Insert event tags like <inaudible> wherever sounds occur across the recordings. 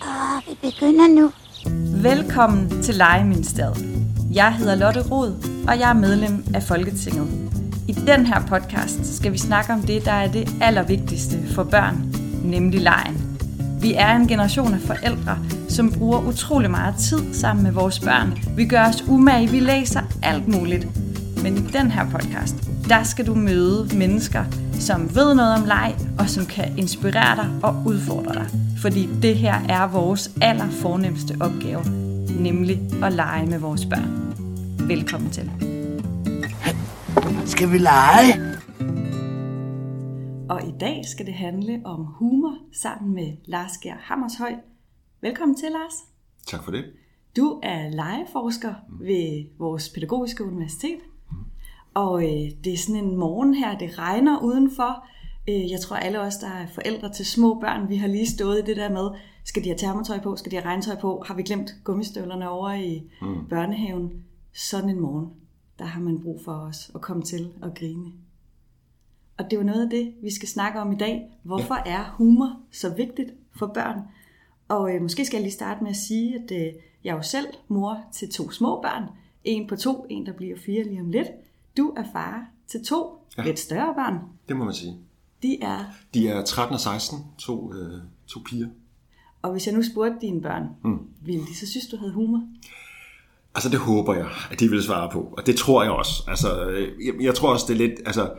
Og vi begynder nu. Velkommen til Legeministeriet. Jeg hedder Lotte Rod, og jeg er medlem af Folketinget. I den her podcast skal vi snakke om det, der er det allervigtigste for børn, nemlig lejen. Vi er en generation af forældre, som bruger utrolig meget tid sammen med vores børn. Vi gør os umage, vi læser alt muligt. Men i den her podcast, der skal du møde mennesker, som ved noget om leg, og som kan inspirere dig og udfordre dig. Fordi det her er vores allerfornemmeste opgave, nemlig at lege med vores børn. Velkommen til. Skal vi lege? Og i dag skal det handle om humor sammen med Lars Gehr Hammershøj. Velkommen til, Lars. Tak for det. Du er legeforsker ved vores pædagogiske universitet. Og øh, det er sådan en morgen her, det regner udenfor. Øh, jeg tror alle os, der er forældre til små børn, vi har lige stået i det der med, skal de have termotøj på, skal de have regntøj på, har vi glemt gummistøvlerne over i mm. børnehaven. Sådan en morgen, der har man brug for os at komme til at grine. Og det er jo noget af det, vi skal snakke om i dag. Hvorfor er humor så vigtigt for børn? Og øh, måske skal jeg lige starte med at sige, at øh, jeg er jo selv mor til to små børn. En på to, en der bliver fire lige om lidt. Du er far til to ja. lidt større børn. Det må man sige. De er, De er 13 og 16, to, øh, to piger. og hvis jeg nu spurgte dine børn, mm. ville de så synes, du havde humor? Altså det håber jeg, at de vil svare på, og det tror jeg også. Altså, øh, jeg, jeg tror også, det er lidt, altså,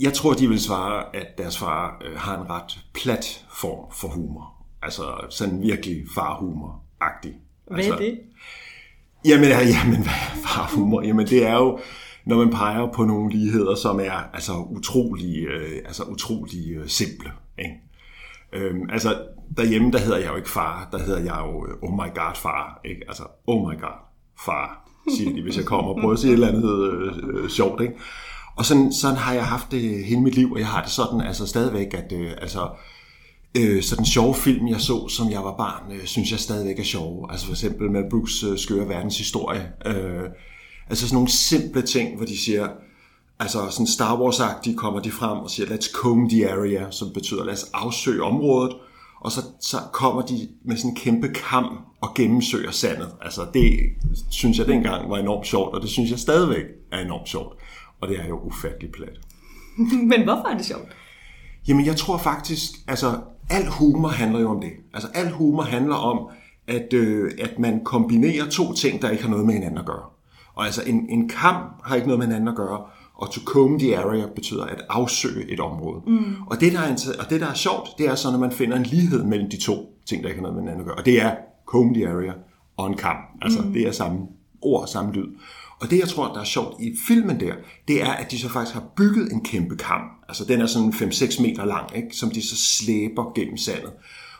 jeg tror, de vil svare, at deres far øh, har en ret plat form for humor. Altså sådan virkelig farhumor-agtig. Hvad altså, er det? Jamen, ja, jamen, farhumor? Jamen, det er jo, når man peger på nogle ligheder, som er altså utrolig, øh, altså utrolig øh, simple. Ikke? Øhm, altså, derhjemme, der hedder jeg jo ikke far, der hedder jeg jo øh, oh my god far. Ikke? Altså, oh my god far, siger de, hvis jeg kommer og prøver at sige et eller andet øh, øh, sjovt. Ikke? Og sådan, sådan har jeg haft det hele mit liv, og jeg har det sådan altså stadigvæk, at øh, altså, øh, sådan sjove film, jeg så, som jeg var barn, øh, synes jeg stadigvæk er sjove. Altså for eksempel Mel Brooks øh, Skøre Verdenshistorie. Øh, altså sådan nogle simple ting, hvor de siger, altså sådan Star Wars-agtigt kommer de frem og siger, let's comb the area, som betyder, lad os afsøge området. Og så, så kommer de med sådan en kæmpe kam og gennemsøger sandet. Altså det synes jeg dengang var enormt sjovt, og det synes jeg stadigvæk er enormt sjovt. Og det er jo ufatteligt plat. <laughs> Men hvorfor er det sjovt? Jamen, jeg tror faktisk, altså, al humor handler jo om det. Altså, al humor handler om, at, øh, at man kombinerer to ting, der ikke har noget med hinanden at gøre. Og altså, en, en kamp har ikke noget med hinanden at gøre, og to comb the area betyder at afsøge et område. Mm. Og, det, der er, og det, der er sjovt, det er så, når man finder en lighed mellem de to ting, der ikke har noget med hinanden at gøre. Og det er comb the area og en kamp. Altså, mm. det er samme ord, samme lyd. Og det, jeg tror, der er sjovt i filmen der, det er, at de så faktisk har bygget en kæmpe kam. Altså, den er sådan 5-6 meter lang, ikke? som de så slæber gennem sandet.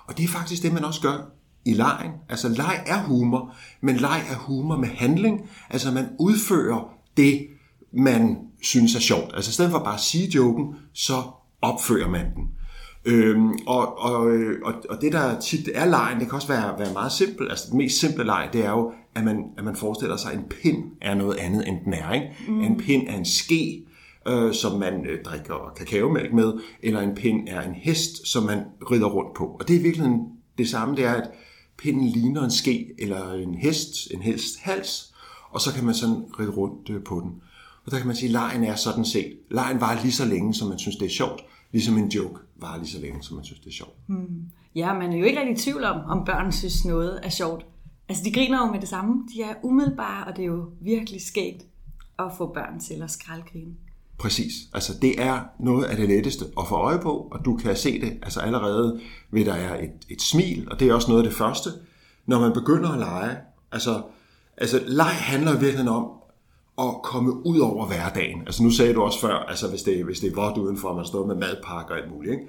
Og det er faktisk det, man også gør i lejen. Altså, leg er humor, men leg er humor med handling. Altså, man udfører det, man synes er sjovt. Altså, i stedet for bare at sige joken, så opfører man den. Øhm, og, og, øh, og, og det der tit er lejen, det kan også være, være meget simpelt. Altså det mest simple leg, det er jo, at man, at man forestiller sig, at en pind er noget andet, end den er. Ikke? Mm. En pind er en ske, øh, som man øh, drikker kakaomælk med, eller en pind er en hest, som man rider rundt på. Og det er virkelig det samme, det er, at pinden ligner en ske, eller en hest, en hest hals, og så kan man sådan ride rundt øh, på den. Og der kan man sige, at lejen er sådan set. Lejen var lige så længe, som man synes, det er sjovt. Ligesom en joke var lige så længe, som man synes, det er sjovt. Hmm. Ja, man er jo ikke rigtig i tvivl om, om børn synes noget er sjovt. Altså, de griner jo med det samme. De er umiddelbare, og det er jo virkelig skægt at få børn til at skraldgrine. Præcis. Altså, det er noget af det letteste at få øje på, og du kan se det altså allerede ved, der er et, et smil, og det er også noget af det første, når man begynder at lege. Altså, altså leg handler virkelig om at komme ud over hverdagen. Altså, nu sagde du også før, altså, hvis det, hvis det er vådt udenfor, og man står med madpakker og alt muligt, ikke?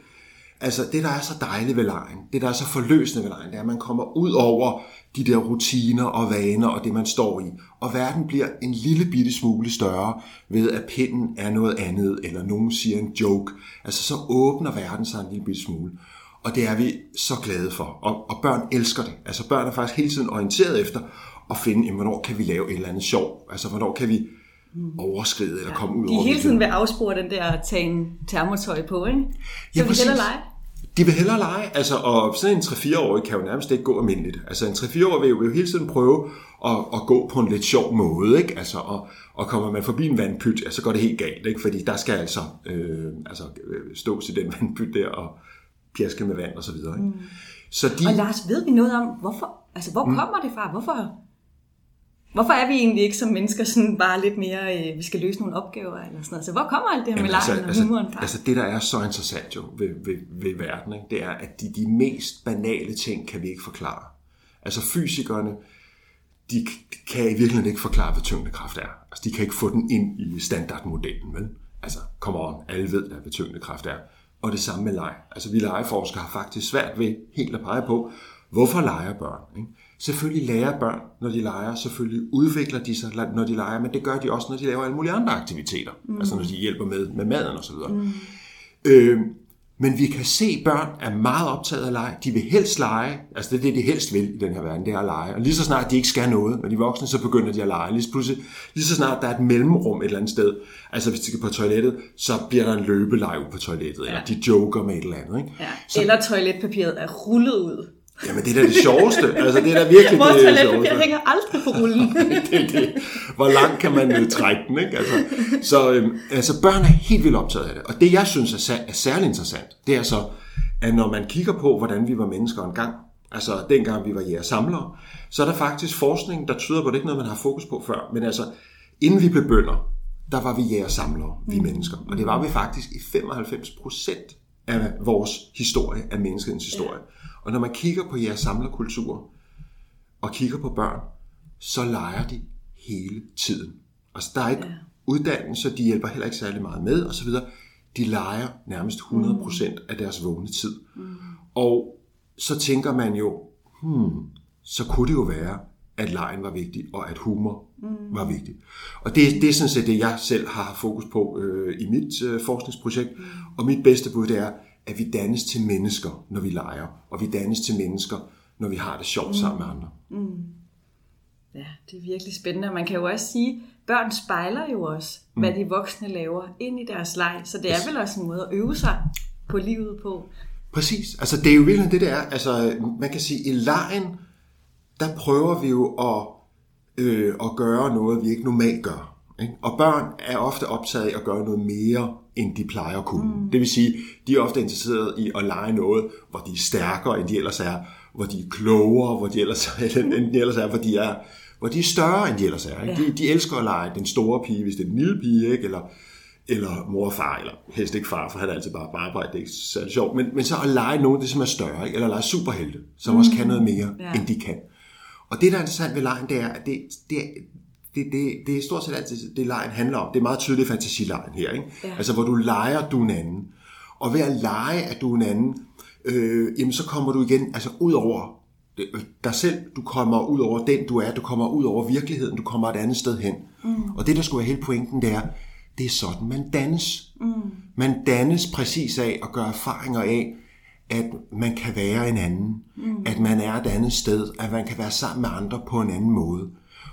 Altså, det, der er så dejligt ved lejen, det, der er så forløsende ved lejen, det er, at man kommer ud over de der rutiner og vaner og det, man står i. Og verden bliver en lille bitte smule større ved, at pinden er noget andet, eller nogen siger en joke. Altså, så åbner verden sig en lille bitte smule. Og det er vi så glade for. Og, og børn elsker det. Altså, børn er faktisk hele tiden orienteret efter at finde, jamen, hvornår kan vi lave et eller andet sjov? Altså, hvornår kan vi overskride eller komme ud De er over hele det. tiden ved at afspore den der tage en termotøj på, ikke? Så Ja, vi præcis. hellere lege. De vil hellere lege, altså, og sådan en 3-4-årig kan jo nærmest ikke gå almindeligt. Altså en 3-4-årig vil jo, vil jo hele tiden prøve at, at gå på en lidt sjov måde, ikke? Altså, og, og kommer man forbi en vandpyt, ja, så går det helt galt, ikke? Fordi der skal altså, øh, altså øh, stås i den <laughs> vandpyt der og pjaske med vand og så videre, ikke? Mm. Så de, Og Lars, ved vi noget om, hvorfor, altså hvor mm. kommer det fra? Hvorfor, hvorfor er vi egentlig ikke som mennesker sådan bare lidt mere, øh, vi skal løse nogle opgaver eller sådan noget? Så hvor kommer alt det her med altså, lejen og altså, humoren fra? altså det, der er så interessant jo ved, ved, ved verden, ikke? det er, at de, de mest banale ting kan vi ikke forklare. Altså fysikerne, de kan i virkeligheden ikke forklare, hvad tyngdekraft er. Altså de kan ikke få den ind i standardmodellen, vel? Altså, come on, alle ved, hvad tyngdekraft er. Og det samme med leg. Altså vi legeforskere har faktisk svært ved helt at pege på, hvorfor leger børn? Ikke? Selvfølgelig lærer børn, når de leger. Selvfølgelig udvikler de sig, når de leger, men det gør de også, når de laver alle mulige andre aktiviteter. Mm. Altså når de hjælper med, med maden osv. Mm. Øh, men vi kan se, at børn er meget optaget af leg. De vil helst lege. Altså det er det, de helst vil i den her verden, det er at lege. Og lige så snart de ikke skal noget, når de er voksne, så begynder de at lege. Lige, pludselig, lige så snart der er et mellemrum et eller andet sted, altså hvis de skal på toilettet, så bliver der en løbeleg på toilettet, ja. eller de joker med et eller andet. Ikke? Ja. Så, eller toiletpapiret er rullet ud. Jamen, det er da det sjoveste. Altså, det er da virkelig Vores det toiletpapir sjoveste. hænger aldrig på rullen. <laughs> det det. Hvor langt kan man øh, trække den, ikke? Altså, så øhm, altså, børn er helt vildt optaget af det. Og det, jeg synes er, er særlig interessant, det er så, at når man kigger på, hvordan vi var mennesker engang, altså dengang vi var jægersamlere, så er der faktisk forskning, der tyder på, det ikke noget, man har fokus på før, men altså, inden vi blev bønder, der var vi jægersamlere, vi mennesker. Og det var vi faktisk i 95 procent af vores historie, af menneskets historie. Og når man kigger på jeres samlerkultur, og kigger på børn, så leger de hele tiden. Altså, der er ikke ja. uddannelse, de hjælper heller ikke særlig meget med, osv. De leger nærmest 100% af deres vågne tid. Mm. Og så tænker man jo, hmm, så kunne det jo være, at lejen var vigtig, og at humor mm. var vigtig. Og det, det er sådan set det, jeg selv har haft fokus på øh, i mit øh, forskningsprojekt. Mm. Og mit bedste bud, det er, at vi dannes til mennesker, når vi leger. Og vi dannes til mennesker, når vi har det sjovt mm. sammen med andre. Ja, det er virkelig spændende. Og man kan jo også sige, at børn spejler jo også, hvad de voksne laver ind i deres leg. Så det er vel også en måde at øve sig på livet på. Præcis. Altså, det er jo virkelig det, der er. Altså, man kan sige, i lejen, der prøver vi jo at, øh, at gøre noget, vi ikke normalt gør. Ikke? Og børn er ofte optaget af at gøre noget mere, end de plejer at kunne. Mm. Det vil sige, de er ofte interesseret i at lege noget, hvor de er stærkere, end de ellers er, hvor de er klogere, hvor de ellers <laughs> er, end de ellers er, hvor de er, hvor de er større, end de ellers er. Ikke? Ja. De, de elsker at lege den store pige, hvis det er den lille pige, ikke? Eller, eller mor og far, eller helst ikke far, for han er altid bare på arbejde, det er ikke særlig sjovt, men, men så at lege nogen, det som er større, ikke? eller lege superhelte, som mm. også kan noget mere, Ja. end de kan. Og det, der er interessant ved lejen, det er, at det, det, det, det, det er stort set altid det, lejen handler om. Det er meget tydeligt fantasilejen her. Ikke? Ja. Altså, hvor du leger, du en anden. Og ved at lege, at du en anden, øh, jamen, så kommer du igen altså, ud over det- dig selv. Du kommer ud over den, du er. Du kommer ud over virkeligheden. Du kommer et andet sted hen. Mm. Og det, der skulle være hele pointen, det er, det er sådan, man dannes. Mm. Man dannes præcis af at gøre erfaringer af, at man kan være en anden, mm. at man er et andet sted, at man kan være sammen med andre på en anden måde.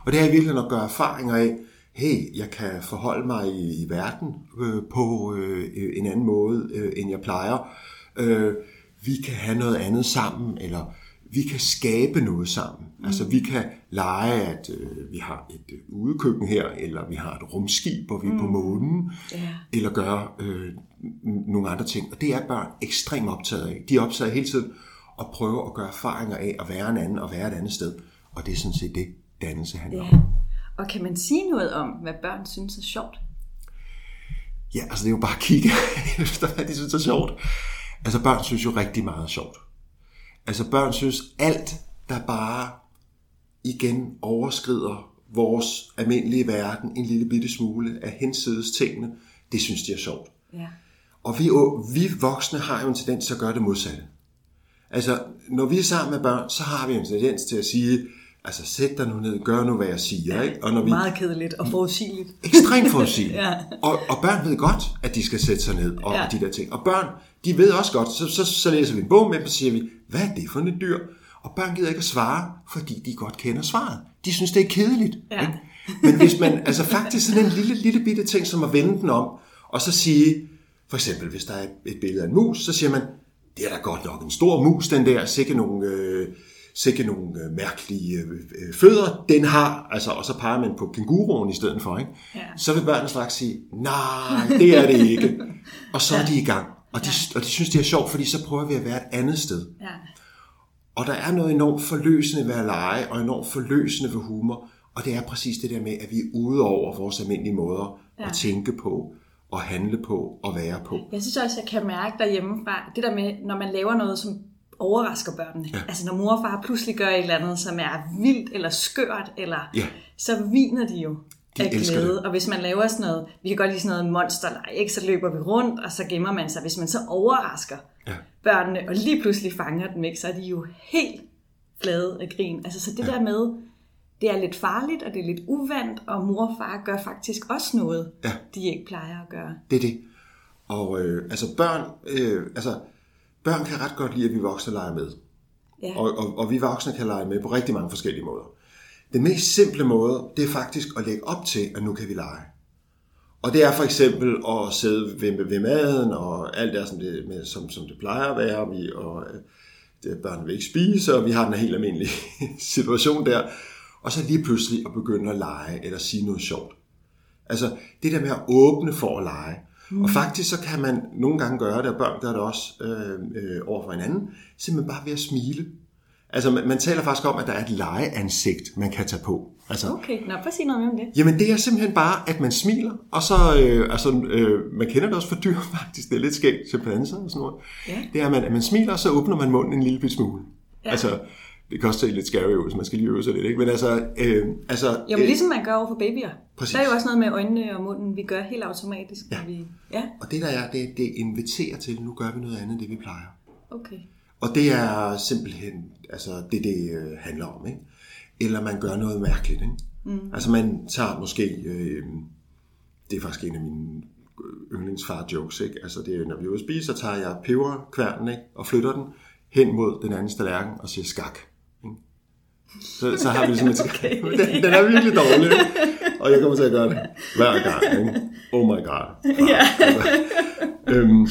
Og det er i virkeligheden at gøre erfaringer af, hey, jeg kan forholde mig i, i verden øh, på øh, en anden måde, øh, end jeg plejer. Øh, vi kan have noget andet sammen, eller vi kan skabe noget sammen. Mm. Altså vi kan lege, at øh, vi har et øh, udekøkken her, eller vi har et rumskib, hvor vi er på månen, Ja. eller gøre øh, nogle andre ting. Og det er børn ekstremt optaget af. De er optaget hele tiden at prøve at gøre erfaringer af at være en anden og være et andet sted. Og det er sådan set det, dannelse handler Ja. om. Og kan man sige noget om, hvad børn synes er sjovt? Ja, altså det er jo bare at kigge <laughs> efter, hvad de synes er sjovt. Altså børn synes jo rigtig meget er sjovt. Altså børn synes alt, der bare igen overskrider vores almindelige verden en lille bitte smule af hensides tingene, det synes de er sjovt. Ja. Og vi, vi voksne har jo en tendens til at gøre det modsatte. Altså, når vi er sammen med børn, så har vi en tendens til at sige, altså sæt dig nu ned, gør nu, hvad jeg siger. Ikke? Og når vi, Meget kedeligt og forudsigeligt. ekstremt forudsigeligt. <laughs> Ja. og, og børn ved godt, at de skal sætte sig ned og, Ja. ja. de der ting. Og børn, de ved også godt, så, så, så læser vi en bog med dem, og siger vi, hvad er det for et dyr? Og børn gider ikke at svare, fordi de godt kender svaret. De synes, det er kedeligt. Ja. Ikke? Men hvis man, altså faktisk sådan en lille, lille bitte ting, som at vende den om, og så sige, for eksempel, hvis der er et, billede af en mus, så siger man, det er da godt nok en stor mus, den der, sikke nogle, øh, sikke nogle øh, mærkelige øh, fødder, den har, altså, og så peger man på kænguruen i stedet for, ikke? Ja. så vil børnene straks sige, nej, det er det ikke. Og så er de i gang. Og de, og de synes, det er sjovt, fordi så prøver vi at være et andet sted. Ja. Og der er noget enormt forløsende ved at lege, og enormt forløsende ved humor. Og det er præcis det der med, at vi er ude over vores almindelige måder ja. at tænke på, og handle på, og være på. Jeg synes også, jeg kan mærke derhjemmefra, det der med, når man laver noget, som overrasker børnene. Ja. Altså når mor og far pludselig gør et eller andet, som er vildt eller skørt, eller Ja. så viner de jo De af glæde. det. Og hvis man laver sådan noget, vi kan godt lide sådan noget monsterleg, ikke? så løber vi rundt, og så gemmer man sig. Hvis man så overrasker Ja. børnene, og lige pludselig fanger dem, ikke? så er de jo helt flade af grin. Altså så det ja. der med, det er lidt farligt, og det er lidt uvandt, og mor og far gør faktisk også noget, Ja. de ikke plejer at gøre. Det er det. Og øh, altså børn, øh, altså børn kan ret godt lide, at vi voksne leger med. Ja. Og, og, og vi voksne kan lege med på rigtig mange forskellige måder. Den mest simple måde, det er faktisk at lægge op til, at nu kan vi lege. Og det er for eksempel at sidde ved, ved maden, og alt er, som det, med, som, som det plejer at være. Vi, og, øh, det, børn vil ikke spise, og vi har den helt almindelige <laughs> situation der. Og så lige pludselig at begynde at lege, eller sige noget sjovt. Altså det der med at åbne for at lege. Mm. Og faktisk så kan man nogle gange gøre det, og børn gør det også øh, øh, over for hinanden, simpelthen bare ved at smile. Altså man, man taler faktisk om, at der er et legeansigt, man kan tage på. Altså, Okay, nå, prøv at sige noget mere om det. Jamen det er simpelthen bare, at man smiler, og så, øh, altså, øh, man kender det også for dyr <laughs> faktisk, det er lidt skægt, chimpanser og sådan noget. Ja. Det er, at man, at man smiler, og så åbner man munden en lille smule. Ja. Altså, det kan også se lidt scary ud, så man skal lige øve sig lidt, ikke? Men altså, øh, altså Jo, men ligesom man gør over for babyer. Præcis. Der er jo også noget med øjnene og munden, vi gør helt automatisk. Ja. Vi... ja, og det der er, det, det inviterer til, nu gør vi noget andet, end det vi plejer. okay. Og det er simpelthen altså det, det øh, handler om. Ikke? Eller man gør noget mærkeligt. Ikke? Mm. Altså man tager måske, øh, det er faktisk en af mine yndlingsfar jokes, ikke? Altså det er, når vi er ude at spise, så tager jeg peberkværnen ikke? og flytter den hen mod den anden tallerken og siger skak. Ikke? Så, så har vi simpelthen <laughs> okay. <laughs> den, den er virkelig dårlig, ikke? og jeg kommer til at gøre det hver gang. Ikke? Oh my god. <laughs> Ja. Altså, øhm,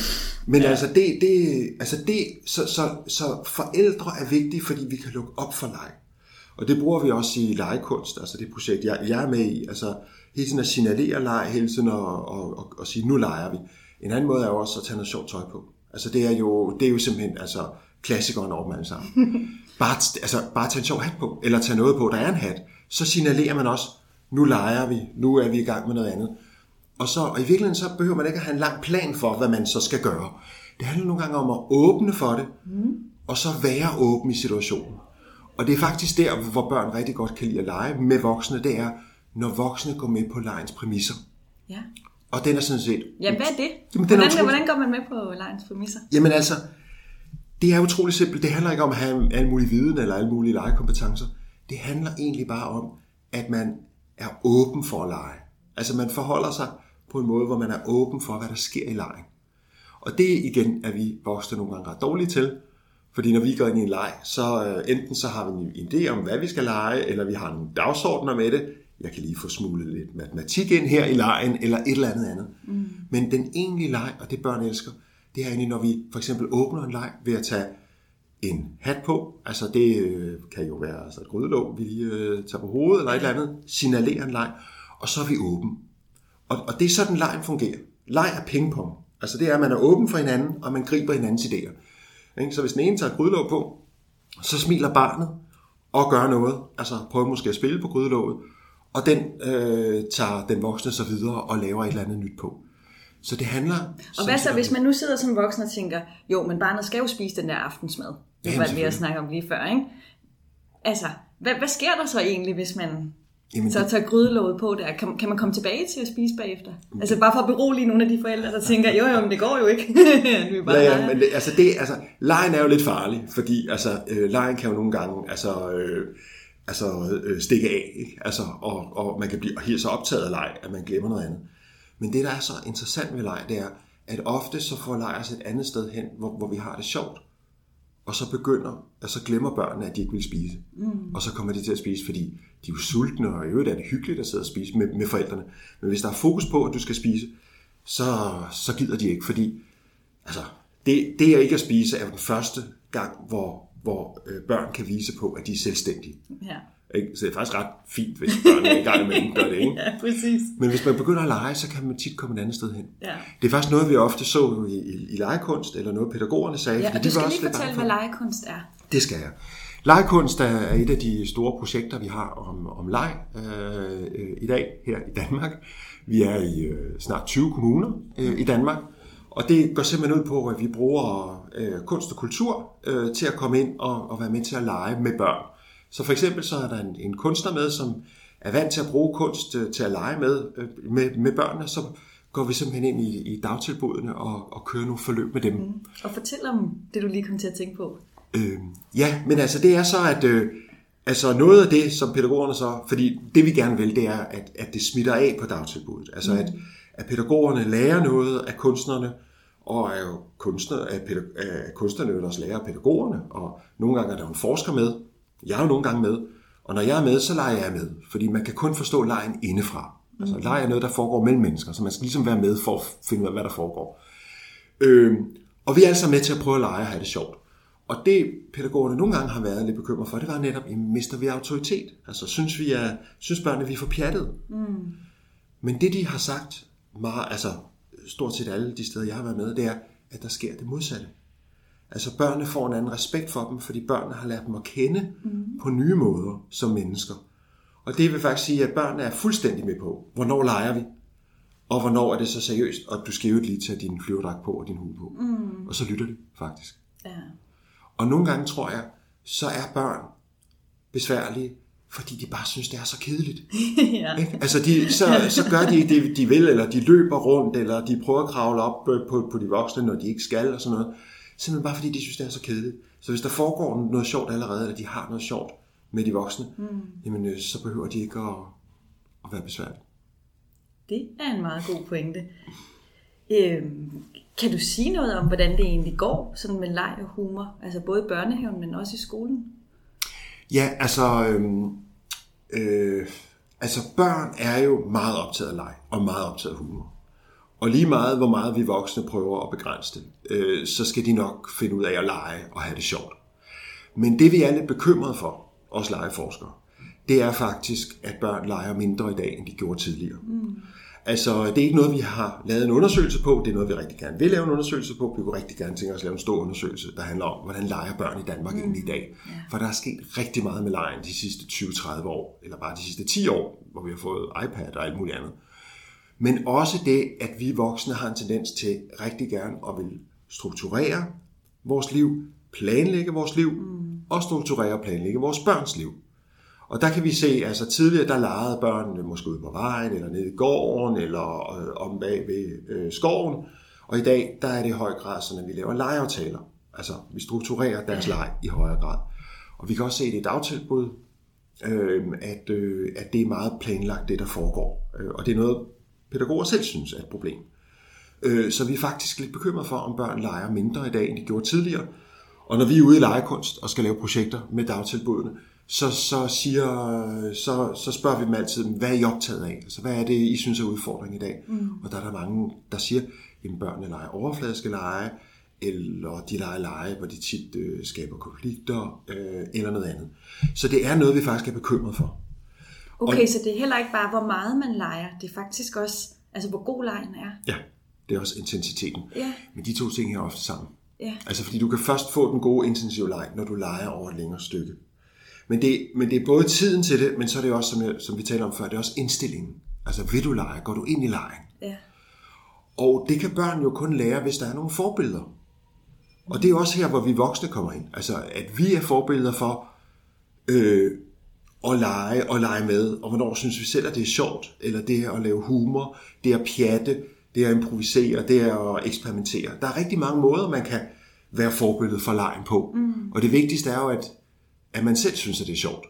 men altså, det, det, altså det, så, så, så forældre er vigtige, fordi vi kan lukke op for leg. Og det bruger vi også i legekunst, altså det projekt, jeg, jeg er med i. Altså hele tiden at signalere leg, hele tiden at, og, og, og sige, nu leger vi. En anden måde er jo også at tage noget sjovt tøj på. Altså det er jo, det er jo simpelthen altså, klassikeren over alle sammen. <laughs> Bare, altså, bare tage en sjov hat på, eller tage noget på, der er en hat. Så signalerer man også, nu leger vi, nu er vi i gang med noget andet. Og, så, og i virkeligheden så behøver man ikke at have en lang plan for, hvad man så skal gøre. Det handler nogle gange om at åbne for det, mm. og så være åben i situationen. Og det er faktisk der, hvor børn rigtig godt kan lide at lege med voksne, det er, når voksne går med på legens præmisser. Ja. Og den er sådan set... Ja, hvad er det? Jamen, den er hvordan, utrolig- hvordan går man med på lejens præmisser? Jamen altså, det er utrolig simpelt. Det handler ikke om at have alle mulige viden eller alle mulige legekompetencer. Det handler egentlig bare om, at man er åben for at lege. Altså man forholder sig på en måde, hvor man er åben for, hvad der sker i lejen. Og det igen er vi voksne nogle gange ret dårlige til. Fordi når vi går ind i en leg, så øh, enten så har vi en idé om, hvad vi skal lege, eller vi har nogle dagsordner med det. Jeg kan lige få smuglet lidt matematik ind her i lejen, eller et eller andet andet. Mm. Men den egentlige leg, og det børn elsker, det er egentlig, når vi for eksempel åbner en leg ved at tage en hat på. Altså det øh, kan jo være altså et grydelåg, vi lige øh, tager på hovedet, eller et eller andet. Signalerer en leg, og så er vi åben. Og, og det er sådan, lejen fungerer. Leg er pingpong. Altså det er, at man er åben for hinanden, og man griber hinandens idéer. Så hvis den ene tager grydelåg på, så smiler barnet og gør noget. Altså prøver måske at spille på grydelåget, og den øh, tager den voksne så videre og laver et eller andet nyt på. Så det handler... Og hvad så, hvis man nu sidder som voksen og tænker, jo, men barnet skal jo spise den der aftensmad. Det var det, jeg snakkede om lige før, ikke? Altså, hvad, hvad sker der så egentlig, hvis man Jamen, så det- tager grydelåget på der? Kan, kan man komme tilbage til at spise bagefter? Altså bare for at berolige nogle af de forældre, der tænker, jo jo, men det går jo ikke. <laughs> Vi bare Ja, ja, men det, altså, det, altså, lejen er jo lidt farlig, fordi altså, øh, lejen kan jo nogle gange altså, øh, altså, øh, stikke af, ikke? Altså, og, og man kan blive helt så optaget af leg, at man glemmer noget andet. Men det, der er så interessant ved leg, det er, at ofte så får leg os et andet sted hen, hvor, hvor vi har det sjovt. Og så begynder, og så glemmer børnene, at de ikke vil spise. Mm. Og så kommer de til at spise, fordi de er jo sultne, og i øvrigt er det hyggeligt at sidde og spise med, med forældrene. Men hvis der er fokus på, at du skal spise, så, så gider de ikke, fordi altså, det, det er ikke at spise er den første gang, hvor, hvor øh, børn kan vise på, at de er selvstændige. Ja. Ikke? Så det er faktisk ret fint, hvis børn en gang imellem gør det. <laughs> Ikke? ja, præcis. Men hvis man begynder at lege, så kan man tit komme et andet sted hen. Ja. Det er faktisk noget, vi ofte så i, i, i legekunst, eller noget pædagogerne sagde. Ja, og du skal lige fortælle, hvad legekunst er. Det skal jeg. Legekunst er et af de store projekter, vi har om, om leg øh, i dag her i Danmark. Vi er i øh, snart 20 kommuner øh, i Danmark, og det går simpelthen ud på, at vi bruger øh, kunst og kultur øh, til at komme ind og, og være med til at lege med børn. Så for eksempel så er der en, en kunstner med, som er vant til at bruge kunst øh, til at lege med, øh, med, med børnene, så går vi simpelthen ind i, i dagtilbudene og, og kører nogle forløb med dem. Mm. Og fortæl om det, du lige kom til at tænke på. Øh, ja, men altså det er så, at øh, altså noget af det, som pædagogerne så, fordi det vi gerne vil, det er, at, at det smitter af på dagtilbuddet. Altså at, at pædagogerne lærer noget af kunstnerne, og er jo kunstner, at, pædag- at kunstnerne vil også lære af pædagogerne, og nogle gange er der jo en forsker med, jeg er jo nogle gange med, og når jeg er med, så leger jeg med, fordi man kan kun forstå lejen indefra. Altså leg er noget, der foregår mellem mennesker, så man skal ligesom være med for at finde ud af, hvad der foregår. Øh, og vi er altså med til at prøve at lege og have det sjovt. Og det pædagogerne nogle gange har været lidt bekymret for, det var netop, at mister vi autoritet? Altså synes vi er, synes børnene, vi er for pjattet? Mm. Men det de har sagt, meget, altså stort set alle de steder, jeg har været med, det er, at der sker det modsatte. Altså børnene får en anden respekt for dem, fordi børnene har lært dem at kende mm. på nye måder som mennesker. Og det vil faktisk sige, at børnene er fuldstændig med på, hvornår leger vi, og hvornår er det så seriøst, og du skal jo lige tage din flyverdragt på og din hue på. Mm. Og så lytter de faktisk. Ja. Og nogle gange tror jeg, så er børn besværlige, fordi de bare synes, det er så kedeligt. <laughs> ja. Ikke? Altså, de, så, så gør de det, de vil, eller de løber rundt, eller de prøver at kravle op på, på, på de voksne, når de ikke skal, og sådan noget. Simpelthen bare fordi, de synes, det er så kedeligt. Så hvis der foregår noget sjovt allerede, eller de har noget sjovt med de voksne, mm. jamen, øh, så behøver de ikke at, at være besværlige. Det er en meget god pointe. Øhm, kan du sige noget om, hvordan det egentlig går sådan med leg og humor? Altså både i børnehaven, men også i skolen? Ja, altså, øhm, øh, altså børn er jo meget optaget af leg, og meget optaget af humor. Og lige meget, hvor meget vi voksne prøver at begrænse det, øh, så skal de nok finde ud af at lege og have det sjovt. Men det vi er lidt bekymrede for, os legeforskere, det er faktisk, at børn leger mindre i dag, end de gjorde tidligere. Mm. Altså, det er ikke noget, vi har lavet en undersøgelse på. Det er noget, vi rigtig gerne vil lave en undersøgelse på. Vi kunne rigtig gerne tænke os at lave en stor undersøgelse, der handler om, hvordan leger børn i Danmark mm. egentlig i dag. Yeah. For der er sket rigtig meget med lejen de sidste 20-30 år, eller bare de sidste 10 år, hvor vi har fået iPad og alt muligt andet. Men også det, at vi voksne har en tendens til rigtig gerne at vil strukturere vores liv, planlægge vores liv, mm. og strukturere og planlægge vores børns liv. Og der kan vi se, altså tidligere der legede børnene måske ude på vejen, eller nede i gården, eller øh, om bag ved øh, skoven. Og i dag, der er det i høj grad sådan, at vi laver legeaftaler. Altså, vi strukturerer deres leg i højere grad. Og vi kan også se det i dagtilbud, øh, at, øh, at det er meget planlagt, det der foregår. Øh, og det er noget, pædagoger selv synes er et problem. Øh, så vi er faktisk lidt bekymret for, om børn leger mindre i dag, end de gjorde tidligere. Og når vi er ude i legekunst og skal lave projekter med dagtilbudene, så, så, siger, så, så spørger vi dem altid, hvad er I optaget af? Altså, hvad er det, I synes er udfordring i dag? Mm. Og der er der mange, der siger, at børnene leger overfladiske lege, eller de leger lege, hvor de tit øh, skaber konflikter, øh, eller noget andet. Så det er noget, vi faktisk er bekymret for. Okay, og, så det er heller ikke bare, hvor meget man leger. Det er faktisk også, altså hvor god lejen er. Ja, det er også intensiteten. Ja. Men de to ting er ofte sammen. Ja. Altså fordi du kan først få den gode intensive leg, når du leger over et længere stykke. Men det, men det er både tiden til det, men så er det også, som, jeg, som vi talte om før, det er også indstillingen. Altså vil du lege? Går du ind i lejen? Ja. Og det kan børn jo kun lære, hvis der er nogle forbilleder. Og det er også her, hvor vi voksne kommer ind. Altså, at vi er forbilleder for øh, at lege og lege med, og hvornår synes vi selv, at det er sjovt, eller det er at lave humor, det er at pjatte, det er at improvisere, det er at eksperimentere. Der er rigtig mange måder, man kan være forbillede for lejen på. Mm. Og det vigtigste er jo, at, at man selv synes, at det er sjovt.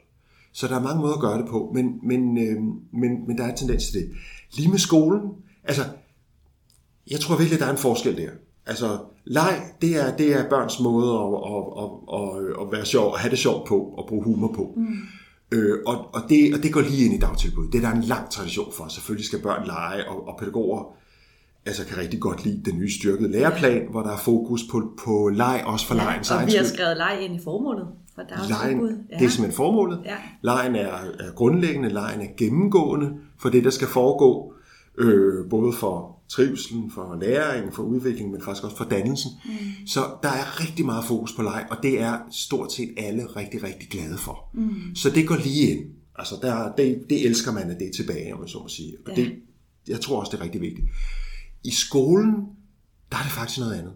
Så der er mange måder at gøre det på, men, men, øh, men, men der er en tendens til det. Lige med skolen, altså, jeg tror virkelig, der er en forskel der. Altså, leg, det er, det er børns måde at, at, at, at, at være sjov, at have det sjovt på, og bruge humor på. Mm. Øh, og, og, det, og det går lige ind i dagtilbud. Det er der en lang tradition for. Selvfølgelig skal børn lege, og, og pædagoger altså kan rigtig godt lide den nye styrkede læreplan, hvor der er fokus på, på leg, også for legens og egen vi har skrevet leg ind i formålet for Lejen, dagtilbud. det er simpelthen formålet. Ja. Lejen er, er grundlæggende, lejen er gennemgående for det, der skal foregå, øh, både for trivselen, for læringen, for udviklingen, men faktisk også for dannelsen. Mm. Så der er rigtig meget fokus på leg, og det er stort set alle rigtig, rigtig glade for. Mm. Så det går lige ind. Altså, der, det, det elsker man, at det er tilbage, om man så må sige. Og Ja. det, jeg tror også, det er rigtig vigtigt. I skolen, der er det faktisk noget andet.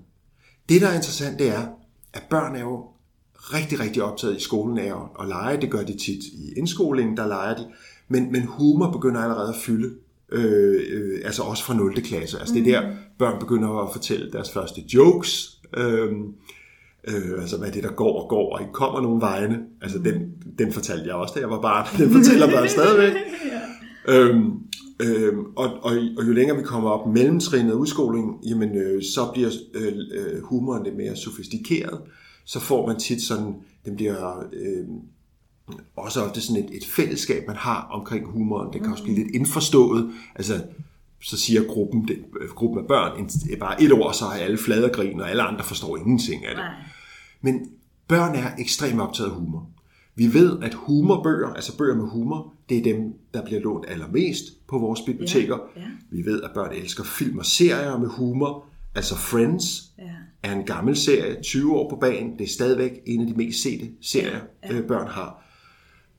Det, der er interessant, det er, at børn er jo rigtig, rigtig optaget i skolen af at, at lege. Det gør de tit i indskolingen, der leger de. Men, men humor begynder allerede at fylde, øh, øh, altså også fra 0. klasse. Altså det er der, børn begynder at fortælle deres første jokes. Øh, øh, altså hvad er det, der går og går, og ikke kommer nogen vegne. Altså den, den fortalte jeg også, da jeg var barn. Den fortæller børn <laughs> stadigvæk. Øhm, øhm, og, og, og jo længere vi kommer op mellemtrinnet og udskolingen, jamen øh, så bliver øh, øh, humoren lidt mere sofistikeret. Så får man tit sådan, den bliver øh, også ofte sådan et, et fællesskab, man har omkring humoren. Det kan også blive lidt indforstået. Altså, så siger gruppen, øh, gruppen af børn en, bare et ord, så har alle flade grin, og alle andre forstår ingenting af det. Nej. Men børn er ekstremt optaget af humor. Vi ved, at humorbøger, altså bøger med humor, det er dem, der bliver lånt allermest på vores biblioteker. Ja, ja. Vi ved, at børn elsker film og serier med humor. Altså Friends Ja. er en gammel serie, 20 år på banen. Det er stadigvæk en af de mest sete serier, ja, ja. børn har.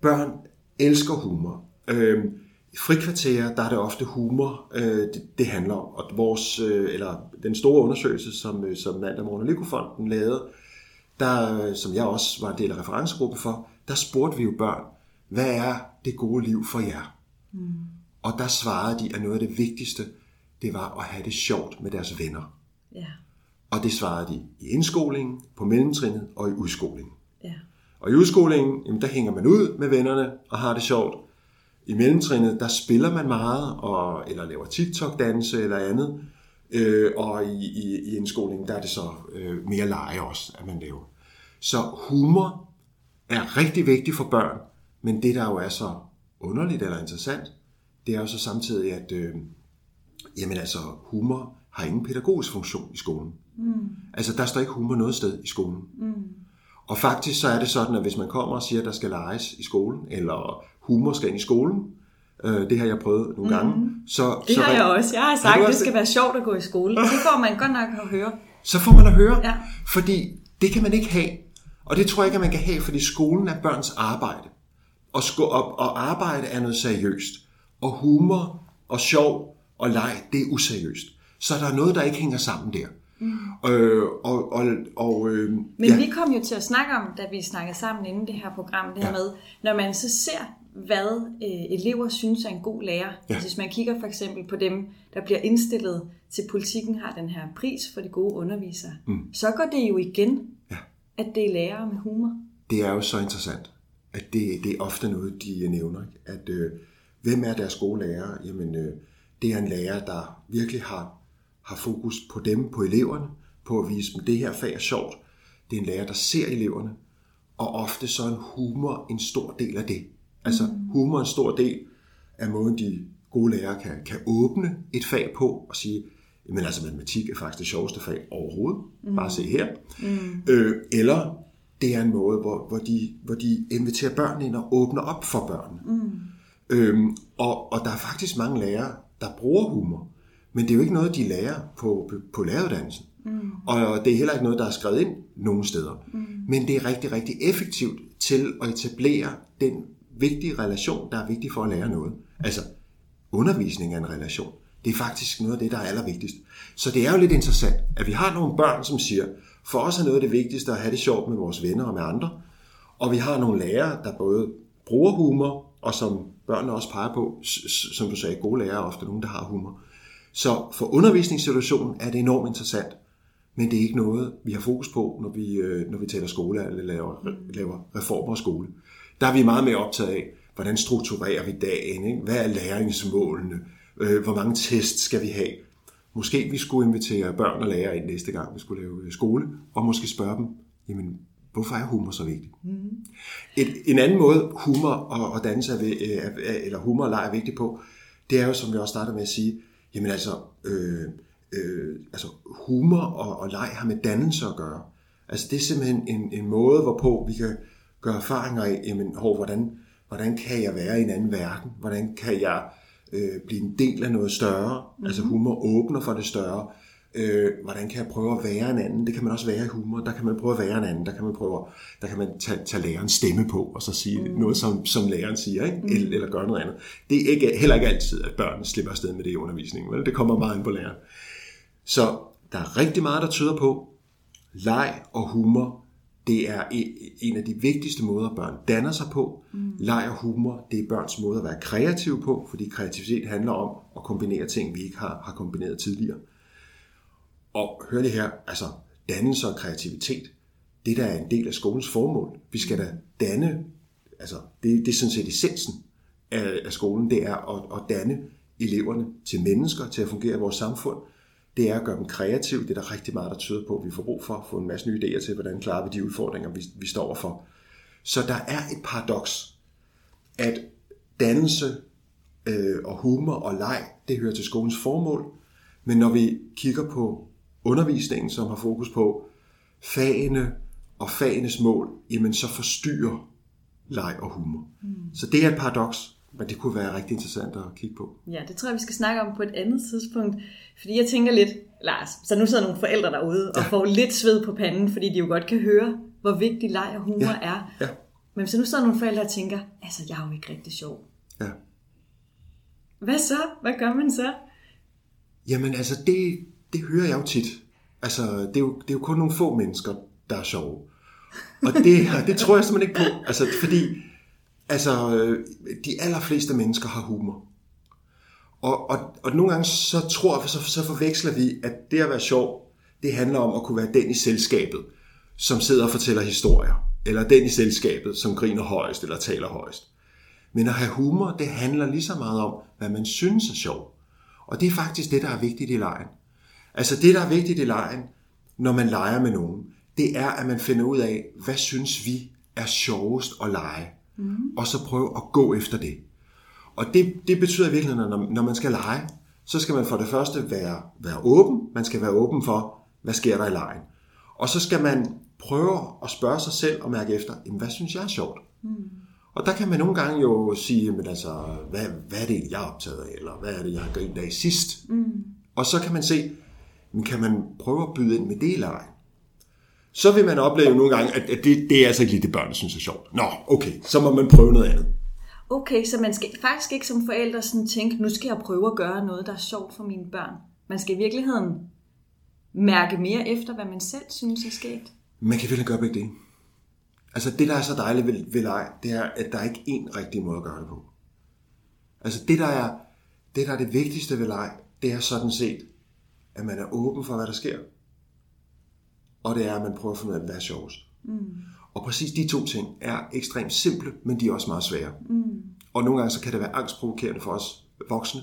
Børn elsker humor. Øhm, I frikvarterer, der er det ofte humor, øh, det, det handler om. Og vores, øh, eller den store undersøgelse, som, øh, som Mandag Morgen og Lykofonden lavede, der, øh, som jeg også var en del af referencegruppe for, der spurgte vi jo børn, hvad er det gode liv for jer? Mm. Og der svarede de, at noget af det vigtigste, det var at have det sjovt med deres venner. Ja. Og det svarede de i indskolingen, på mellemtrinnet og i udskolingen. Og i udskolingen, jamen, der hænger man ud med vennerne og har det sjovt. I mellemtrinnet, der spiller man meget, og, eller laver TikTok-danse eller andet. Øh, og i, i, i indskolingen, der er det så øh, mere lege også, at man laver. Så humor er rigtig vigtigt for børn, men det, der jo er så underligt eller interessant, det er jo så samtidig, at øh, jamen altså, humor har ingen pædagogisk funktion i skolen. Mm. Altså, der står ikke humor noget sted i skolen. Mm. Og faktisk så er det sådan, at hvis man kommer og siger, at der skal leges i skolen, eller humor skal ind i skolen, øh, det har jeg prøvet nogle gange, så, Det så, har jeg også. Jeg har Har sagt, at det skal være sjovt at gå i skole. Det får man godt nok at høre. så får man at høre, Ja. fordi det kan man ikke have. Og det tror jeg ikke, at man kan have, fordi skolen er børns arbejde. Og, sko- og, og arbejde er noget seriøst. Og humor og sjov og leg, det er useriøst. Så der er noget, der ikke hænger sammen der. Mm. Øh, og, og, og, øh, Men ja. vi kom jo til at snakke om, da vi snakkede sammen inden det her program, det her Ja. med, når man så ser, hvad øh, elever synes er en god lærer. Ja. Hvis man kigger for eksempel på dem, der bliver indstillet til politikken, har den her pris for de gode undervisere, mm. så går det jo igen, Ja. at det er lærere med humor. det er jo så interessant, at det, det er ofte noget, de nævner. Ikke? At øh, hvem er deres gode lærer? Jamen, øh, det er en lærer, der virkelig har, har fokus på dem, på eleverne, på at vise dem, det her fag er sjovt. Det er en lærer, der ser eleverne, og ofte så er en humor en stor del af det. Altså, humor er en stor del af måden, de gode lærere kan, kan åbne et fag på og sige, men altså matematik er faktisk det sjoveste fag overhovedet. Mm. Bare se her. Mm. Øh, eller det er en måde, hvor, hvor, de, hvor de inviterer børnene ind og åbner op for børnene. Mm. Øhm, og, og der er faktisk mange lærere, der bruger humor. Men det er jo ikke noget, de lærer på, på, læreruddannelsen. Mm. Og det er heller ikke noget, der er skrevet ind nogen steder. Mm. Men det er rigtig, rigtig effektivt til at etablere den vigtige relation, der er vigtig for at lære noget. Altså, undervisning er en relation. Det er faktisk noget af det, der er allervigtigst. Så det er jo lidt interessant, at vi har nogle børn, som siger, for os er noget af det vigtigste at have det sjovt med vores venner og med andre. Og vi har nogle lærere, der både bruger humor, og som børnene også peger på, som du sagde, gode lærere er ofte nogen, der har humor. Så for undervisningssituationen er det enormt interessant, men det er ikke noget, vi har fokus på, når vi, øh, når vi taler skole eller laver, laver reformer af skole. Der er vi meget mere optaget af, hvordan strukturerer vi dagen, ikke? hvad er læringsmålene, øh, hvor mange tests skal vi have. Måske vi skulle invitere børn og lærere ind næste gang, vi skulle lave øh, skole, og måske spørge dem, jamen, hvorfor er humor så vigtigt? Mm. Et, en anden måde, humor og, og er, vi- er, er, eller humor og leg er vigtigt på, det er jo, som vi også startede med at sige, jamen altså, øh, øh, altså humor og, og leg har med dannelse at gøre. Altså det er simpelthen en, en måde, hvorpå vi kan gøre erfaringer af, jamen, hov, hvordan, hvordan kan jeg være i en anden verden? Hvordan kan jeg øh, blive en del af noget større? Mm-hmm. Altså humor åbner for det større. Øh, hvordan kan jeg prøve at være en anden? Det kan man også være i humor. Der kan man prøve at være en anden. Der kan man prøve, der kan man tage, tage lærerens stemme på, og så sige mm. noget, som, som læreren siger, ikke? Mm. Eller, eller gøre noget andet. Det er ikke, heller ikke altid, at børn slipper afsted med det i undervisningen. Vel? Det kommer meget ind på læreren. Så der er rigtig meget, der tyder på, leg og humor, det er en af de vigtigste måder, børn danner sig på. Mm. Leg og humor, det er børns måde at være kreative på, fordi kreativitet handler om at kombinere ting, vi ikke har, har kombineret tidligere. Og hør det her, altså dannelse og kreativitet, det der er en del af skolens formål. Vi skal da danne, altså det, det er sådan set essensen af, af skolen, det er at, at danne eleverne til mennesker, til at fungere i vores samfund. Det er at gøre dem kreative. Det er der rigtig meget, der tyder på, at vi får brug for at få en masse nye idéer til, hvordan klarer vi de udfordringer, vi, vi står overfor. Så der er et paradoks, at dannelse øh, og humor og leg, det hører til skolens formål, men når vi kigger på undervisningen, som har fokus på fagene og fagenes mål, jamen så forstyrrer leg og humor. Mm. Så det er et paradoks, men det kunne være rigtig interessant at kigge på. Ja, det tror jeg, vi skal snakke om på et andet tidspunkt. Fordi jeg tænker lidt, Lars, så nu sidder nogle forældre derude og ja. får lidt sved på panden, fordi de jo godt kan høre, hvor vigtig leg og humor ja. er. Ja. Men så nu sidder nogle forældre og tænker, altså jeg er jo ikke rigtig sjov. Ja. Hvad så? Hvad gør man så? Jamen altså, det, det hører jeg jo tit. Altså, det er jo, det er jo kun nogle få mennesker, der er sjove. Og det, det tror jeg simpelthen ikke på. Altså, fordi altså, øh, de allerfleste mennesker har humor. Og, og, og nogle gange så tror jeg, så, så forveksler vi, at det at være sjov, det handler om at kunne være den i selskabet, som sidder og fortæller historier. Eller den i selskabet, som griner højst eller taler højst. Men at have humor, det handler lige så meget om, hvad man synes er sjov. Og det er faktisk det, der er vigtigt i lejen. Altså det, der er vigtigt i lejen, når man leger med nogen, det er, at man finder ud af, hvad synes vi er sjovest at lege. Mm. Og så prøve at gå efter det. Og det, det betyder virkelig, når, når man skal lege, så skal man for det første være, være åben. Man skal være åben for, hvad sker der i lejen. Og så skal man prøve at spørge sig selv og mærke efter, jamen, hvad synes jeg er sjovt? Mm. Og der kan man nogle gange jo sige, men altså, hvad, hvad er det, jeg er optaget af, eller hvad er det, jeg har grinet af sidst? Mm. Og så kan man se, men kan man prøve at byde ind med det i lejen? Så vil man opleve nogle gange, at det, det er altså ikke lige det, børn synes er sjovt. Nå, okay, så må man prøve noget andet. Okay, så man skal faktisk ikke som forældre sådan tænke, nu skal jeg prøve at gøre noget, der er sjovt for mine børn. Man skal i virkeligheden mærke mere efter, hvad man selv synes er sket. Man kan virkelig gøre begge det. Altså det, der er så dejligt ved, ved leg, det er, at der er ikke én rigtig måde at gøre det på. Altså det, der er det, der er det vigtigste ved leg, det er sådan set, at man er åben for, hvad der sker. Og det er, at man prøver at finde ud af, hvad er sjovest. Mm. Og præcis de to ting er ekstremt simple, men de er også meget svære. Mm. Og nogle gange så kan det være angstprovokerende for os voksne,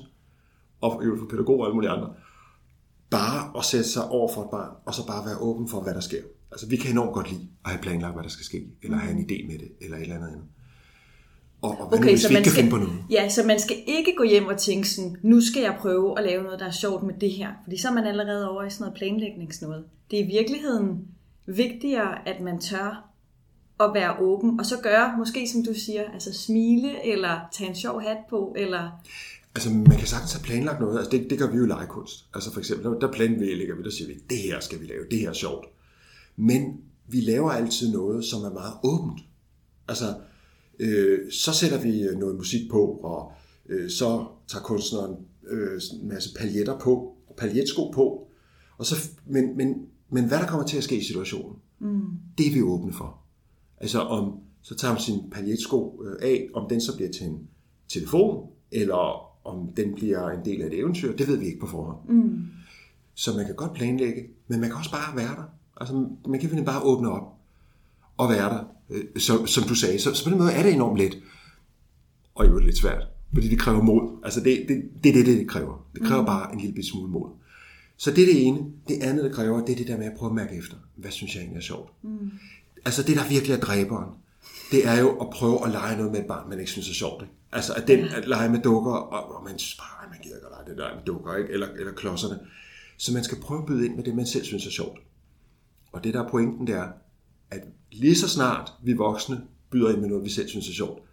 og for pædagoger og alle mulige andre, bare at sætte sig over for et barn, og så bare være åben for, hvad der sker. Altså, vi kan enormt godt lide at have planlagt, hvad der skal ske, eller have en idé med det, eller et eller andet andet. Og, og hvad okay, nu, hvis så vi man ikke skal, kan finde på noget? Ja, så man skal ikke gå hjem og tænke sådan, nu skal jeg prøve at lave noget, der er sjovt med det her. Fordi så er man allerede over i sådan noget planlægningsnoget. Det er i virkeligheden vigtigere, at man tør at være åben, og så gøre, måske som du siger, altså smile, eller tage en sjov hat på, eller... Altså, man kan sagtens have planlagt noget. Altså, det, det gør vi jo i legekunst. Altså, for eksempel, der, der planlægger vi, der siger vi, det her skal vi lave, det her er sjovt. Men vi laver altid noget, som er meget åbent. Altså, øh, så sætter vi noget musik på, og øh, så tager kunstneren øh, en masse paljetter på, paljetsko på, og så, men, men, men hvad der kommer til at ske i situationen, mm. det er vi åbne for. Altså om, så tager man sin paljetsko øh, af, om den så bliver til en telefon, eller om den bliver en del af et eventyr, det ved vi ikke på forhånd. Mm. Så man kan godt planlægge, men man kan også bare være der. Altså, man kan bare åbne op og være der, øh, så, som du sagde. Så, så på den måde er det enormt let, og jo lidt svært, fordi det kræver mod. Altså, det, det, det er det, det kræver. Det kræver mm. bare en lille smule mod. Så det er det ene. Det andet, det kræver, det er det der med at prøve at mærke efter. Hvad synes jeg egentlig er sjovt? Mm. Altså, det der virkelig er dræberen, det er jo at prøve at lege noget med et barn, man ikke synes er sjovt. Ikke? Altså, at, den, at lege med dukker, og, og man synes bare, man gider ikke at lege det der med dukker, ikke? Eller, eller klodserne Så man skal prøve at byde ind med det, man selv synes er sjovt. Og det, der er pointen, det er, at lige så snart vi voksne byder ind med noget, vi selv synes er sjovt,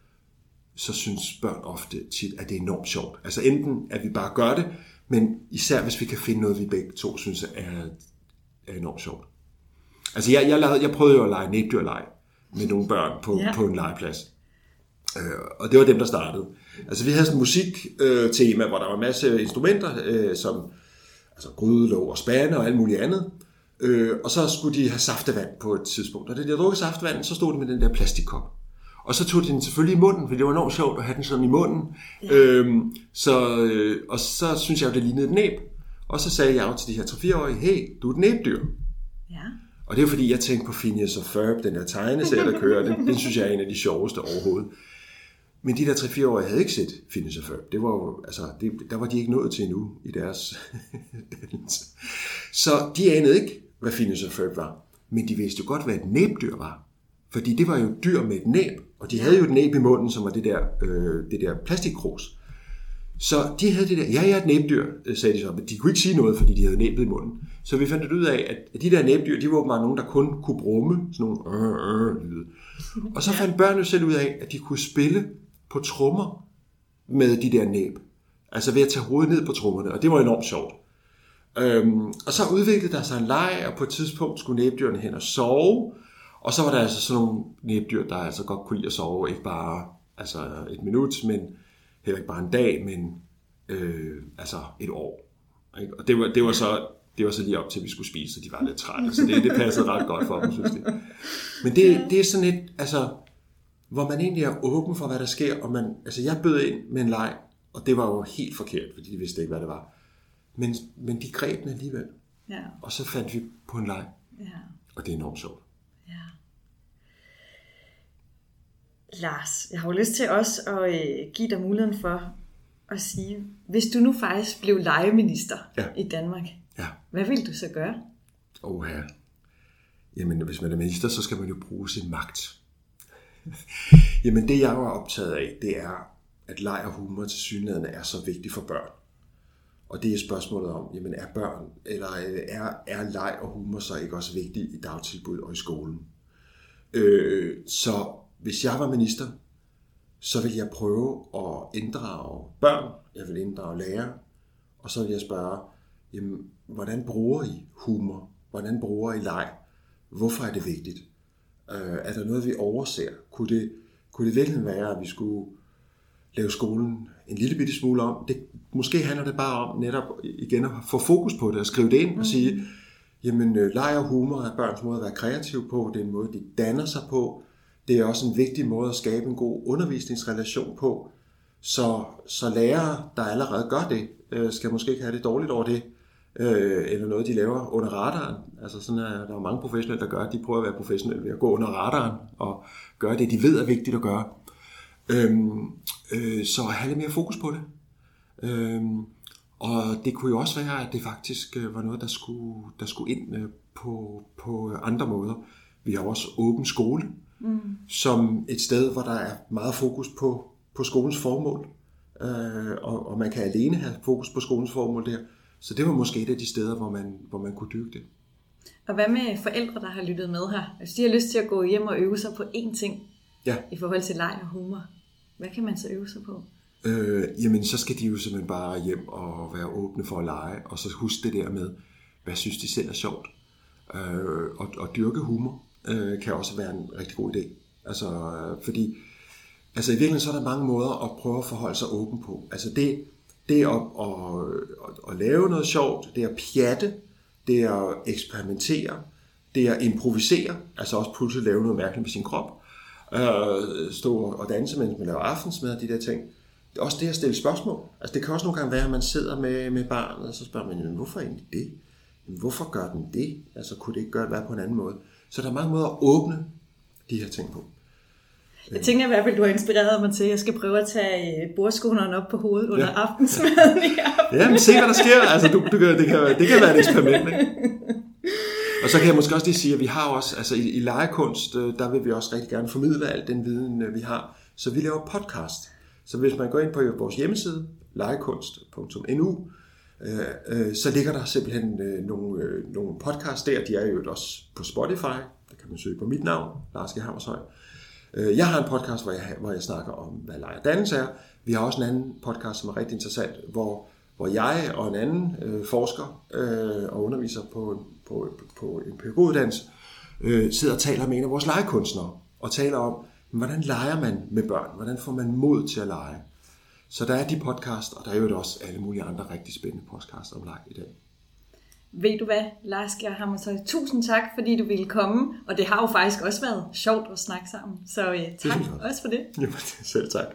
så synes børn ofte tit, at det er enormt sjovt. Altså enten, at vi bare gør det, men især hvis vi kan finde noget, vi begge to synes er, er enormt sjovt. Altså jeg, jeg, lavede, jeg prøvede jo at lege næbdyrleg med nogle børn på, Ja. på en legeplads. Øh, og det var dem, der startede. Altså vi havde sådan et musiktema, øh, hvor der var en masse instrumenter, øh, som altså grydelåg og spande og alt muligt andet. Øh, og så skulle de have saftevand på et tidspunkt. Og da de havde drukket saftevand, så stod de med den der plastikkop. Og så tog de den selvfølgelig i munden, for det var enormt sjovt at have den sådan i munden. Ja. Øhm, så, øh, og så synes jeg jo, det lignede et næb. Og så sagde jeg jo til de her 3-4-årige, hey, du er et næbdyr. Ja. Og det er fordi, jeg tænkte på Phineas og Ferb, den der tegneserie, der kører. Den, den synes jeg er en af de sjoveste overhovedet. Men de der 3-4-årige havde ikke set Phineas og Ferb. Det var jo, altså, det, der var de ikke nået til endnu i deres <laughs> dannelse. Så de anede ikke, hvad Phineas var. Men de vidste jo godt, hvad et næbdyr var. Fordi det var jo dyr med et næb, og de havde jo et næb i munden, som var det der, øh, det der plastikkrus. Så de havde det der, ja, jeg er et næbdyr, øh, sagde de så, men de kunne ikke sige noget, fordi de havde næbet i munden. Så vi fandt ud af, at de der næbdyr, de var åbenbart nogen, der kun kunne brumme sådan nogle øh, øh, lyde. Og så <laughs> fandt børnene selv ud af, at de kunne spille på trommer med de der næb. Altså ved at tage hovedet ned på trommerne, og det var enormt sjovt. Øhm, og så udviklede der sig en leg, og på et tidspunkt skulle næbdyrene hen og sove. Og så var der altså sådan nogle næbdyr, der altså godt kunne lide at sove, ikke bare altså et minut, men heller ikke bare en dag, men øh, altså et år. Ikke? Og det var, det, var så, det var så lige op til, at vi skulle spise, så de var lidt trætte. Så det, det passede ret godt for dem, synes de. Men det, det er sådan et, altså, hvor man egentlig er åben for, hvad der sker. Og man, altså jeg bød ind med en leg, og det var jo helt forkert, fordi de vidste ikke, hvad det var. Men, men de greb den alligevel. Ja. Og så fandt vi på en leg, Ja. og det er enormt sjovt. Ja. Lars, jeg har jo lyst til også at øh, give dig muligheden for at sige, hvis du nu faktisk blev legeminister Ja. i Danmark, Ja. hvad vil du så gøre? Åh ja. Jamen, hvis man er minister, så skal man jo bruge sin magt. <laughs> Jamen, det jeg er optaget af, det er, at leg og humor til synligheden er så vigtigt for børn. Og det er spørgsmålet om, jamen er børn, eller øh, er, er leg og humor så ikke også vigtigt i dagtilbud og i skolen? Øh, så hvis jeg var minister, så vil jeg prøve at inddrage børn, jeg vil inddrage lærere, og så vil jeg spørge, jamen, hvordan bruger I humor? Hvordan bruger I leg? Hvorfor er det vigtigt? Øh, er der noget, vi overser? Kunne det, kunne det virkelig være, at vi skulle lave skolen en lille bitte smule om? Det, måske handler det bare om netop igen at få fokus på det og skrive det ind og sige, jamen øh, leg og humor er børns måde at være kreativ på, det er en måde, de danner sig på, det er også en vigtig måde at skabe en god undervisningsrelation på, så, så lærere, der allerede gør det, øh, skal måske ikke have det dårligt over det, øh, eller noget, de laver under radaren. Altså sådan er, der er mange professionelle, der gør, at de prøver at være professionelle ved at gå under radaren og gøre det, de ved er vigtigt at gøre. Øhm, øh, så have lidt mere fokus på det. Øhm, og det kunne jo også være, at det faktisk øh, var noget, der skulle, der skulle ind øh, på, på andre måder. Vi har også åben skole, mm. som et sted, hvor der er meget fokus på, på skolens formål. Øh, og, og man kan alene have fokus på skolens formål der. Så det var måske et af de steder, hvor man, hvor man kunne dyrke det. Og hvad med forældre, der har lyttet med her? Hvis de har lyst til at gå hjem og øve sig på én ting Ja, i forhold til leg og humor, hvad kan man så øve sig på? Øh, jamen så skal de jo simpelthen bare hjem og være åbne for at lege, og så huske det der med, hvad synes de selv er sjovt. Øh, og, og dyrke humor øh, kan også være en rigtig god idé. Altså, øh, fordi altså i virkeligheden så er der mange måder at prøve at forholde sig åben på. Altså det, det at, at, at, at lave noget sjovt, det er at pjatte, det er at eksperimentere, det er at improvisere, altså også pludselig lave noget mærkeligt med sin krop, øh, stå og danse, mens man laver aftensmad og de der ting. øh, også det at stille spørgsmål. Altså det kan også nogle gange være, at man sidder med, med barnet, og så spørger man, "Jamen, hvorfor egentlig det? Jamen, hvorfor gør den det? Altså kunne det ikke gøre være på en anden måde? Så der er mange måder at åbne de her ting på. Jeg tænker i hvert fald, du har inspireret mig til, at jeg skal prøve at tage øh, bordskonerne op på hovedet under ja. aftensmaden i <laughs> aften. Ja, men se hvad der sker. Altså, du, du, det, kan, det kan være et eksperiment, ikke? <laughs> Og så kan jeg måske også lige sige, at vi har også, altså i, i legekunst, øh, der vil vi også rigtig gerne formidle al den viden, øh, vi har. Så vi laver podcast. Så hvis man går ind på vores hjemmeside, legekunst.nu, øh, øh, så ligger der simpelthen øh, nogle, nogle podcasts der. De er jo også på Spotify. Der kan man søge på mit navn, Lars G. Hammershøj. Jeg har en podcast, hvor jeg, hvor jeg snakker om, hvad leje dannelse er. Vi har også en anden podcast, som er rigtig interessant, hvor, hvor jeg og en anden øh, forsker øh, og underviser på, på, på en pædagoguddannelse øh, sidder og taler med en af vores legekunstnere og taler om, hvordan leger man med børn? Hvordan får man mod til at lege? Så der er de podcast, og der er jo også alle mulige andre rigtig spændende podcasts om leg i dag. Ved du hvad, Lars Geir Hammershøj, tusind tak, fordi du ville komme. Og det har jo faktisk også været sjovt at snakke sammen. Så øh, tak også. for det. Jamen, <laughs> selv tak.